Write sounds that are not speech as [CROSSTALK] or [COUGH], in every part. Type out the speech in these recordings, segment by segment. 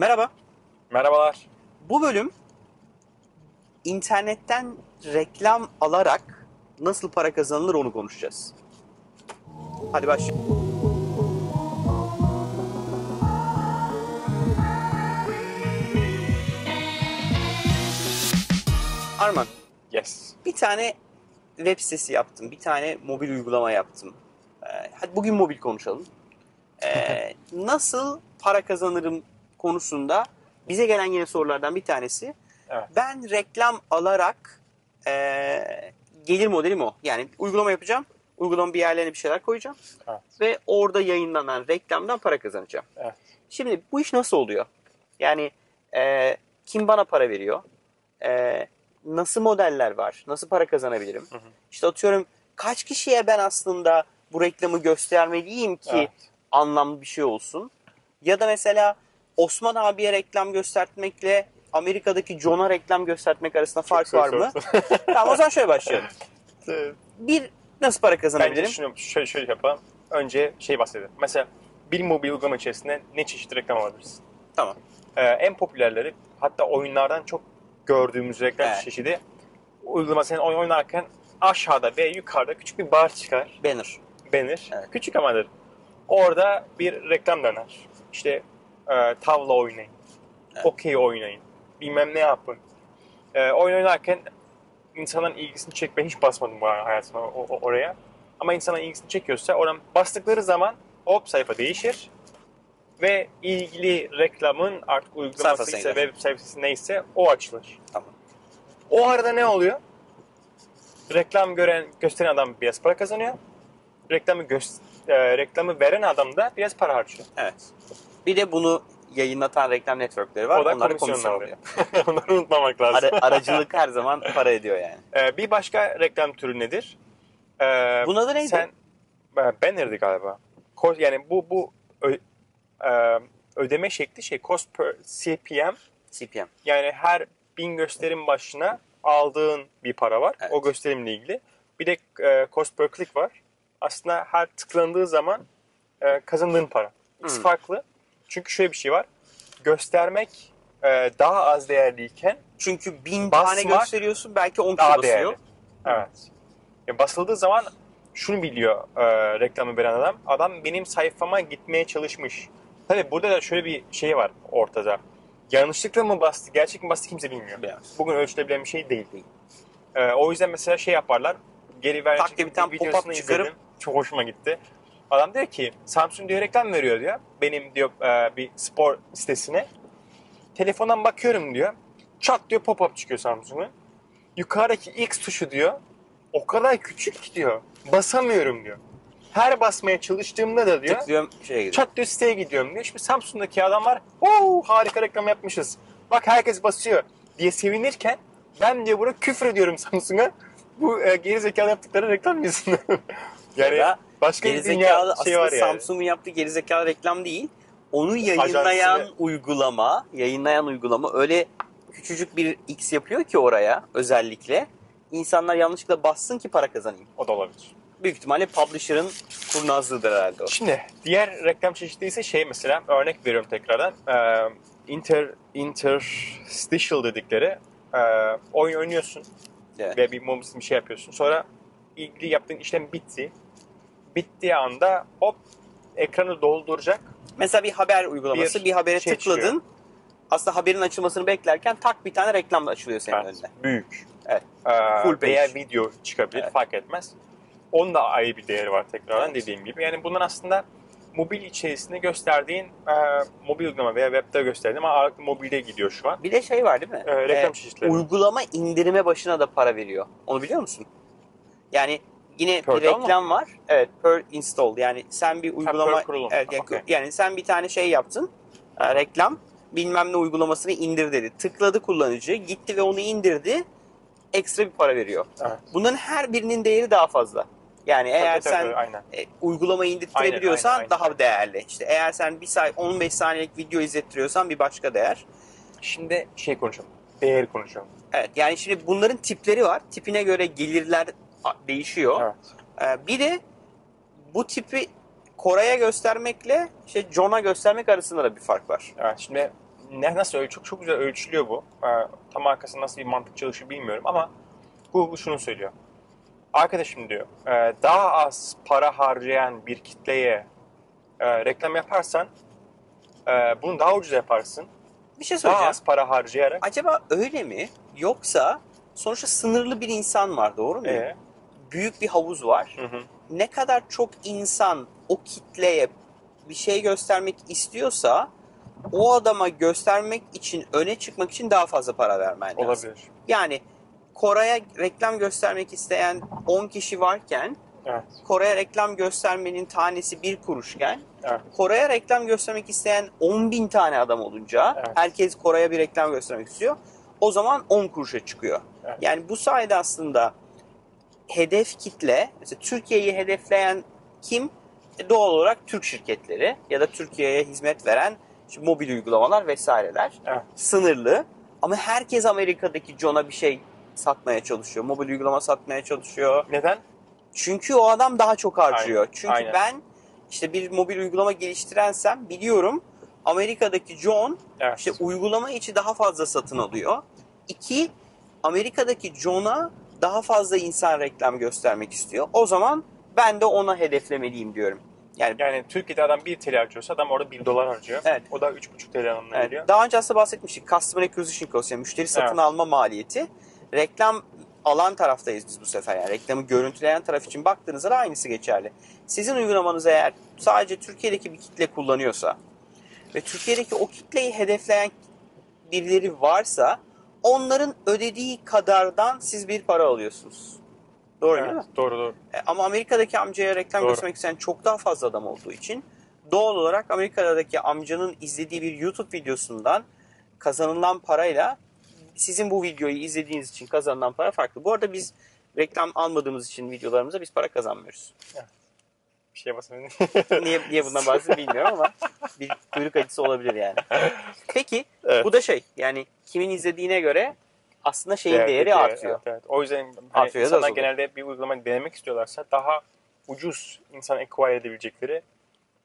Merhaba. Merhabalar. Bu bölüm internetten reklam alarak nasıl para kazanılır onu konuşacağız. Hadi başlayalım. Arman, Yes. bir tane web sitesi yaptım. Bir tane mobil uygulama yaptım. Ee, hadi bugün mobil konuşalım. Ee, [LAUGHS] nasıl para kazanırım konusunda bize gelen yine sorulardan bir tanesi. Evet. Ben reklam alarak ee, gelir modelim o. Yani uygulama yapacağım. Uygulamanın bir yerlerine bir şeyler koyacağım. Evet. Ve orada yayınlanan reklamdan para kazanacağım. Evet. Şimdi bu iş nasıl oluyor? Yani ee, kim bana para veriyor? Ee, nasıl modeller var? Nasıl para kazanabilirim? Hı hı. İşte atıyorum kaç kişiye ben aslında bu reklamı göstermeliyim ki Evet. anlamlı bir şey olsun? Ya da mesela Osman abiye reklam göstermekle Amerika'daki John'a reklam göstermek arasında fark Çok var mı? [LAUGHS] tamam o zaman şöyle başlayalım. [LAUGHS] Bir nasıl para Bence kazanabilirim? şunu şöyle, şöyle yapalım. Önce şey bahsedelim. Mesela bir mobil uygulama içerisinde ne çeşit reklam alabiliriz? Tamam. Ee, en popülerleri hatta oyunlardan çok gördüğümüz reklam Evet. çeşidi uygulama senin oyun oynarken aşağıda ve yukarıda küçük bir bar çıkar. Banner. Banner. Evet. Küçük amadır. Orada bir reklam döner. İşte e, tavla oynayın. Evet. Okey oynayın. Bilmem ne yapın. E, oyun oynarken insanların ilgisini çekmeye hiç basmadım bu hayatımda oraya. Ama insanların ilgisini çekiyorsa oradan bastıkları zaman hop sayfa değişir. Ve ilgili reklamın artık uygulaması ise web sayfası neyse o açılır. Tamam. O arada ne oluyor? Reklam gören, gösteren adam biraz para kazanıyor. Reklamı göz, e, reklamı veren adam da biraz para harcıyor. Evet. Bir de bunu yayınlatan reklam networkleri var. o da Onlara komisyon alıyor. [LAUGHS] Onları unutmamak lazım. Ara- aracılık her zaman para ediyor yani. Ee, bir başka reklam türü nedir? Ee, Bunun adı neydi? Sen, e, Banner'di galiba. Yani bu bu ö- e, ödeme şekli şey cost per CPM. CPM. Yani her bin gösterim başına aldığın bir para var. Evet. O gösterimle ilgili. Bir de e, cost per click var. Aslında her tıklandığı zaman e, kazandığın para. İkisi Hmm. farklı. Çünkü şöyle bir şey var. Göstermek e, daha az değerliyken Çünkü bin tane gösteriyorsun belki 10 kişi daha basıyor. değerli. Evet. Ya basıldığı zaman şunu biliyor e, reklamı veren adam. Adam benim sayfama gitmeye çalışmış. Tabi burada da şöyle bir şey var ortada. Yanlışlıkla mı bastı, gerçek mi bastı kimse bilmiyor. Bilemez. Bugün ölçülebilen bir şey değil. E, o yüzden mesela şey yaparlar. Geri ver Tak diye bir tane pop-up çıkarıp- izledim. Çok hoşuma gitti. Adam diyor ki Samsung diyor reklam veriyor diyor. Benim diyor e, bir spor sitesine. Telefondan bakıyorum diyor. Çat diyor pop-up çıkıyor Samsung'un. Yukarıdaki X tuşu diyor. O kadar küçük ki diyor. Basamıyorum diyor. Her basmaya çalıştığımda da diyor. Tıklıyorum şeye gidiyor. Çat diyor siteye gidiyorum diyor. Şimdi Samsung'daki adam var. Oo harika reklam yapmışız. Bak herkes basıyor diye sevinirken ben diyor burada küfür ediyorum Samsung'a. Bu e, geri zekalı yaptıkları reklam yüzünden. [LAUGHS] yani Ya başka bir Gerizekalı dünya aslında şey var yani. Samsung'un yaptığı gerizekalı reklam değil. Onu yayınlayan Ajansını- uygulama, yayınlayan uygulama öyle küçücük bir X yapıyor ki oraya özellikle. İnsanlar yanlışlıkla bassın ki para kazanayım. O da olabilir. Büyük ihtimalle publisher'ın kurnazlığıdır herhalde o. Şimdi diğer reklam çeşidi ise şey mesela örnek veriyorum tekrardan. Ee, inter interstitial dedikleri e, oyun oynuyorsun Evet. ve bir mobil bir şey yapıyorsun. Sonra ilgili yaptığın işlem bitti. Bittiği anda hop ekranı dolduracak. Mesela bir haber uygulaması, bir, Bir habere şey tıkladın. çıkıyor. Aslında haberin açılmasını beklerken tak bir tane reklam da açılıyor senin Evet, önüne. büyük. Evet. Ee, Full page. veya video çıkabilir Evet. fark etmez. Onun da ayrı bir değeri var tekrardan Evet. dediğim gibi. Yani bunlar aslında mobil içerisinde gösterdiğin e, mobil uygulama veya webde gösterdiğin ama ağırlıklı mobilde gidiyor şu an. Bir de şey var değil mi? Ee, reklam Ee, çeşitleri. Uygulama indirime başına da para veriyor. Onu biliyor musun? Yani yine Per bir reklam var. Evet, per install. Yani sen bir uygulama per kurulum. evet, yani, Okey. yani sen bir tane şey yaptın. e, reklam bilmem ne uygulamasını indir dedi. Tıkladı kullanıcı, gitti ve onu indirdi. Ekstra bir para veriyor. Evet. Bunların her birinin değeri daha fazla. Yani eğer Tabii, tabii, sen aynen. e, uygulamayı indirttirebiliyorsan Aynen, aynen, daha değerli. İşte eğer sen bir say 15 saniyelik video izlettiriyorsan bir başka değer. Şimdi şey konuşalım. Değer konuşalım. Evet yani şimdi bunların tipleri var. Tipine göre gelirler değişiyor. Evet. Ee, bir de bu tipi Koray'a göstermekle işte John'a göstermek arasında da bir fark var. Evet, şimdi ne nasıl ölç çok çok güzel ölçülüyor bu. Ee, tam arkasında nasıl bir mantık çalışıyor bilmiyorum ama Google şunu söylüyor. Arkadaşım diyor, e, daha az para harcayan bir kitleye e, reklam yaparsan e, bunu daha ucuz yaparsın. Bir şey Daha söyleyeceğim. az para harcayarak. Acaba öyle mi? Yoksa sonuçta sınırlı bir insan var doğru mu? E, Büyük bir havuz var. hı hı. Ne kadar çok insan o kitleye bir şey göstermek istiyorsa o adama göstermek için, öne çıkmak için daha fazla para vermen lazım. Olabilir. Yani Kore'ye reklam göstermek isteyen 10 kişi varken Evet. Kore'ye reklam göstermenin tanesi bir kuruşken Evet. Kore'ye reklam göstermek isteyen 10 bin tane adam olunca Evet. herkes Kore'ye bir reklam göstermek istiyor. O zaman 10 kuruşa çıkıyor. Evet. Yani bu sayede aslında hedef kitle, mesela Türkiye'yi hedefleyen kim? E, doğal olarak Türk şirketleri ya da Türkiye'ye hizmet veren işte mobil uygulamalar vesaireler. Evet. Sınırlı ama herkes Amerika'daki John'a bir şey satmaya çalışıyor. Mobil uygulama satmaya çalışıyor. Neden? Çünkü o adam daha çok harcıyor. Aynen, Çünkü aynen. ben işte bir mobil uygulama geliştirensem biliyorum Amerika'daki John Evet. işte uygulama içi daha fazla satın alıyor. İki, Amerika'daki John'a daha fazla insan reklam göstermek istiyor. O zaman ben de ona hedeflemeliyim diyorum. Yani Yani Türkiye'de adam 1 TL harcıyorsa adam orada 1 dolar harcıyor. Evet. O da 3,5 TL anlamına Evet, geliyor. daha önce aslında bahsetmiştik. Customer Acquisition Cost yani müşteri satın Evet. alma maliyeti. Reklam alan taraftayız biz bu sefer. Yani reklamı görüntüleyen taraf için baktığınızda da aynısı geçerli. Sizin uygulamanız eğer sadece Türkiye'deki bir kitle kullanıyorsa ve Türkiye'deki o kitleyi hedefleyen birileri varsa onların ödediği kadardan siz bir para alıyorsunuz. Doğru değil mi? Evet, doğru doğru. E, Ama Amerika'daki amcaya reklam Doğru. göstermek isteyen çok daha fazla adam olduğu için doğal olarak Amerika'daki amcanın izlediği bir YouTube videosundan kazanılan parayla sizin bu videoyu izlediğiniz için kazanılan para farklı. Bu arada biz reklam almadığımız için videolarımıza biz para kazanmıyoruz. Bir şey basın. [LAUGHS] Niye, niye bundan bahsediyorum bilmiyorum ama bir kuyruk acısı olabilir yani. Peki Evet. bu da şey yani kimin izlediğine göre aslında şeyin değeri artıyor. Evet, evet. O yüzden hani Artıyor insanlar genelde bir uygulama denemek istiyorlarsa daha ucuz insan acquire edebilecekleri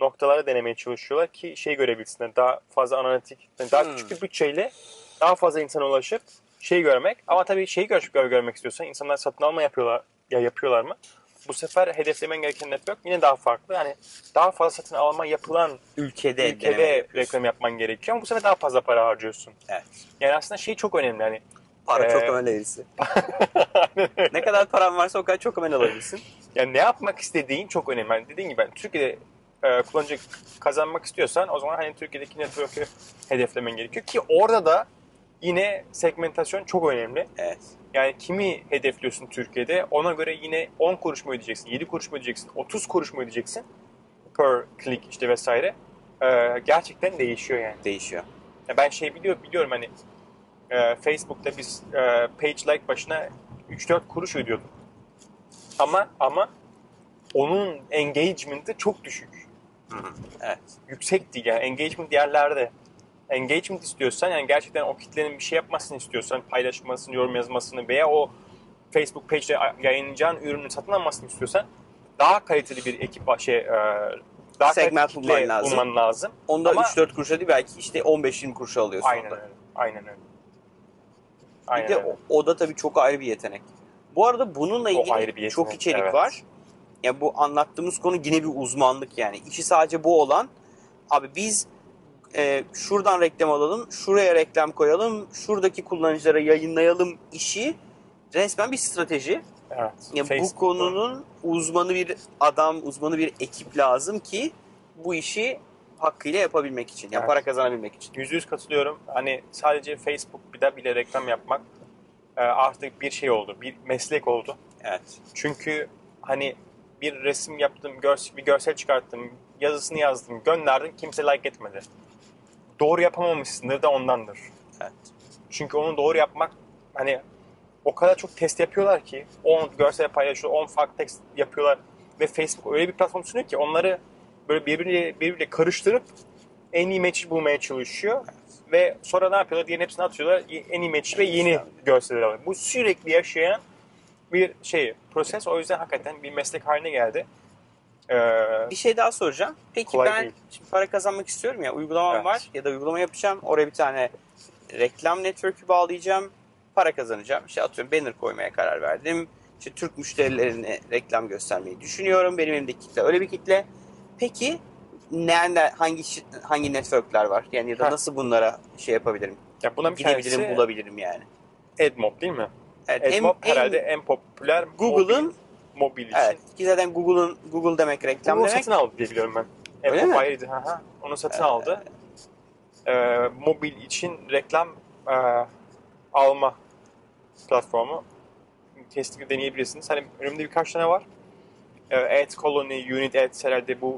noktalara denemeye çalışıyorlar ki şey görebilsinler. Daha fazla analitik, yani daha Hmm. küçük bir bütçeyle daha fazla insana ulaşıp şey görmek. Ama tabii şeyi gör- görmek istiyorsan insanlar satın alma yapıyorlar ya yapıyorlar mı? Bu sefer hedeflemen gereken network yine daha farklı. Yani daha fazla satın alma yapılan Ülkede, ülkede reklam yapman gerekiyor ama bu sefer daha fazla para harcıyorsun. Evet. Yani aslında şey çok önemli. Yani Para çok Ee, önemli eğrisi. [LAUGHS] ne kadar paran varsa o kadar çok hemen alabilirsin. Yani ne yapmak istediğin çok önemli. Yani dediğin gibi ben Türkiye'de e, kullanıcı kazanmak istiyorsan o zaman hani Türkiye'deki network'ü hedeflemen gerekiyor ki orada da yine segmentasyon çok önemli. Evet. Yani kimi hedefliyorsun Türkiye'de ona göre yine 10 kuruş mu ödeyeceksin, 7 kuruş mu ödeyeceksin, 30 kuruş mu ödeyeceksin per click işte vesaire. E, gerçekten değişiyor yani. Değişiyor. Ya ben şey biliyor, biliyorum hani e, Facebook'ta biz e, page like başına 3-4 kuruş ödüyorduk. Ama ama onun engagement'ı çok düşük. Evet. Yüksek değil yani engagement yerlerde. Engagement istiyorsan yani gerçekten o kitlenin bir şey yapmasını istiyorsan paylaşmasını, yorum yazmasını veya o Facebook page'de yayınlayacağın ürünü satın almasını istiyorsan daha kaliteli bir ekip şey e, daha Segment bulman lazım. bulman lazım. Onda Ama- 3-4 kuruşa değil belki işte 15-20 kuruşa alıyorsun. Aynen onda. öyle. Aynen öyle. Bir Aynen de öyle. o, o da tabii çok ayrı bir yetenek. Bu arada bununla ilgili bir çok içerik evet. var. Ya bu anlattığımız konu yine bir uzmanlık yani. İşi sadece bu olan abi biz e, şuradan reklam alalım, şuraya reklam koyalım, şuradaki kullanıcılara yayınlayalım işi resmen bir strateji. Evet. Ya bu konunun uzmanı bir adam, uzmanı bir ekip lazım ki bu işi hakkıyla yapabilmek için, ya Evet. para kazanabilmek için. Yüzde yüz katılıyorum. Hani sadece Facebook bir de bile reklam yapmak e, artık bir şey oldu. Bir meslek oldu. Evet. Çünkü hani bir resim yaptım, bir görsel çıkarttım, yazısını yazdım, gönderdim. Kimse like etmedi. Doğru yapamamışsındır da ondandır. Evet. Çünkü onu doğru yapmak hani o kadar çok test yapıyorlar ki 10 görsel paylaşıyor, 10 farklı tekst yapıyorlar ve Facebook öyle bir platform sunuyor ki onları böyle birbiriyle, birbiriyle karıştırıp en iyi match'i bulmaya çalışıyor ve sonra ne yapıyorlar? Diğerinin hepsini atıyorlar. En iyi match'i ve yeni görseller alıyor. Bu sürekli yaşayan bir şey, proses. O yüzden hakikaten bir meslek haline geldi. Ee, Bir şey daha soracağım. Peki ben değil. şimdi para kazanmak istiyorum ya uygulamam Evet. var ya da uygulama yapacağım. Oraya bir tane reklam network'ü bağlayacağım. Para kazanacağım. İşte atıyorum banner koymaya karar verdim. İşte Türk müşterilerine reklam göstermeyi düşünüyorum. Benim elimdeki kitle öyle bir kitle. Peki nerede hangi hangi network'ler var? Yani ya da nasıl bunlara şey yapabilirim? ya buna bir Gidebilirim, tanesi bulabilirim yani. AdMob değil mi? Evet, AdMob herhalde en popüler Google'ın mobil, için. evet ki zaten Google'ın Google demek reklam Google demek. satın aldı diye biliyorum ben. Öyle mi? ayrıydı. Hı hı. Onu satın Ee, aldı. Ee, mobil için reklam e, alma platformu. Testini deneyebilirsiniz. Hani önümde birkaç tane var. Ee, Ad Colony, Unit Ads herhalde bu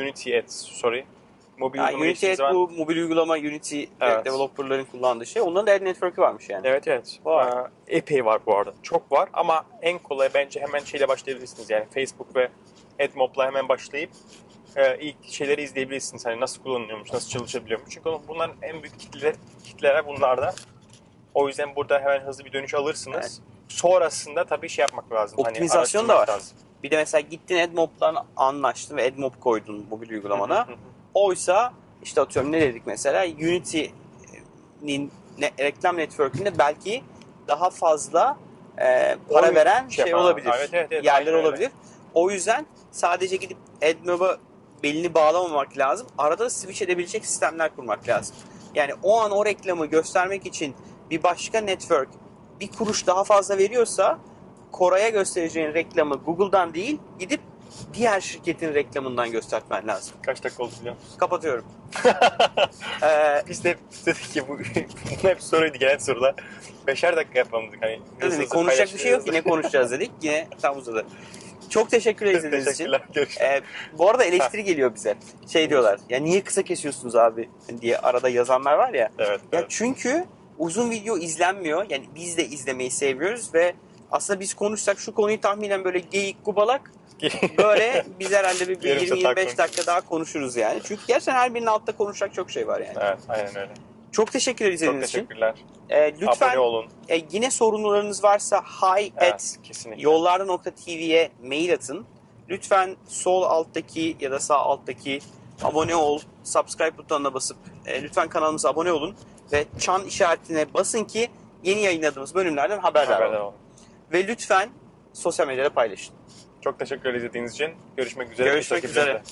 Unity Ads, sorry. Mobil Ha, uygulama Unity zaman- bu mobil uygulama Unity Evet. developerların kullandığı şey. Onların da ad network'ü varmış yani. Evet evet. Var. Ee, epey var bu arada. Çok var ama en kolay bence hemen şeyle başlayabilirsiniz. Yani Facebook ve AdMob'la hemen başlayıp e, ilk şeyleri izleyebilirsiniz. Hani nasıl kullanılıyormuş, nasıl çalışabiliyormuş. Çünkü bunların en büyük kitleler, kitleler bunlarda. O yüzden burada hemen hızlı bir dönüş alırsınız. Evet. Sonrasında tabii şey yapmak lazım. Hani Optimizasyon da araştırmak var. lazım. Bir de mesela gittin AdMob'dan anlaştın ve AdMob koydun mobil uygulamana. Hı hı hı. Oysa işte atıyorum ne dedik mesela Unity'nin ne- reklam network'ünde belki daha fazla e, para Oyun veren şey şey olabilir. evet, evet, evet, yerler aynen olabilir. O yüzden sadece gidip AdMob'a belini bağlamamak lazım. Arada switch edebilecek sistemler kurmak lazım. Yani o an o reklamı göstermek için bir başka network bir kuruş daha fazla veriyorsa Koray'a göstereceğin reklamı Google'dan değil gidip diğer şirketin reklamından göstermen lazım. Kaç dakika oldu biliyor musun? Kapatıyorum. [LAUGHS] ee, Biz de hep dedik ki bu [LAUGHS] hep soruydu gelen sorular. Beşer dakika dedik. Hani hızlı konuşacak bir şey yok. Yine konuşacağız dedik. Yine tam uzadı. Çok teşekkür ederiz izlediğiniz için. Teşekkürler. Görüşürüz. Ee, bu arada eleştiri geliyor bize. Şey diyorlar. Ya niye kısa kesiyorsunuz abi diye arada yazanlar var ya. Evet. Ya evet. çünkü uzun video izlenmiyor. Yani biz de izlemeyi seviyoruz ve aslında biz konuşsak şu konuyu tahminen böyle geyik kubalak [LAUGHS] böyle biz herhalde bir, bir Yarım saat daha 20-25 dakika daha konuşuruz yani. Çünkü gerçekten her birinin altta konuşacak çok şey var yani. evet aynen öyle. Çok teşekkür ederiz Çok izlediğiniz için. teşekkürler. Ee, lütfen Abone olun. e, yine sorunlarınız varsa hi Evet, at yollarda.tv'ye mail atın. Lütfen sol alttaki ya da sağ alttaki abone ol, subscribe butonuna basıp e, lütfen kanalımıza abone olun ve çan işaretine basın ki yeni yayınladığımız bölümlerden haberdar, Haberdar olun. olun. Ve lütfen sosyal medyada paylaşın. Çok teşekkür ederiz izlediğiniz için. Görüşmek üzere. Görüşmek üzere.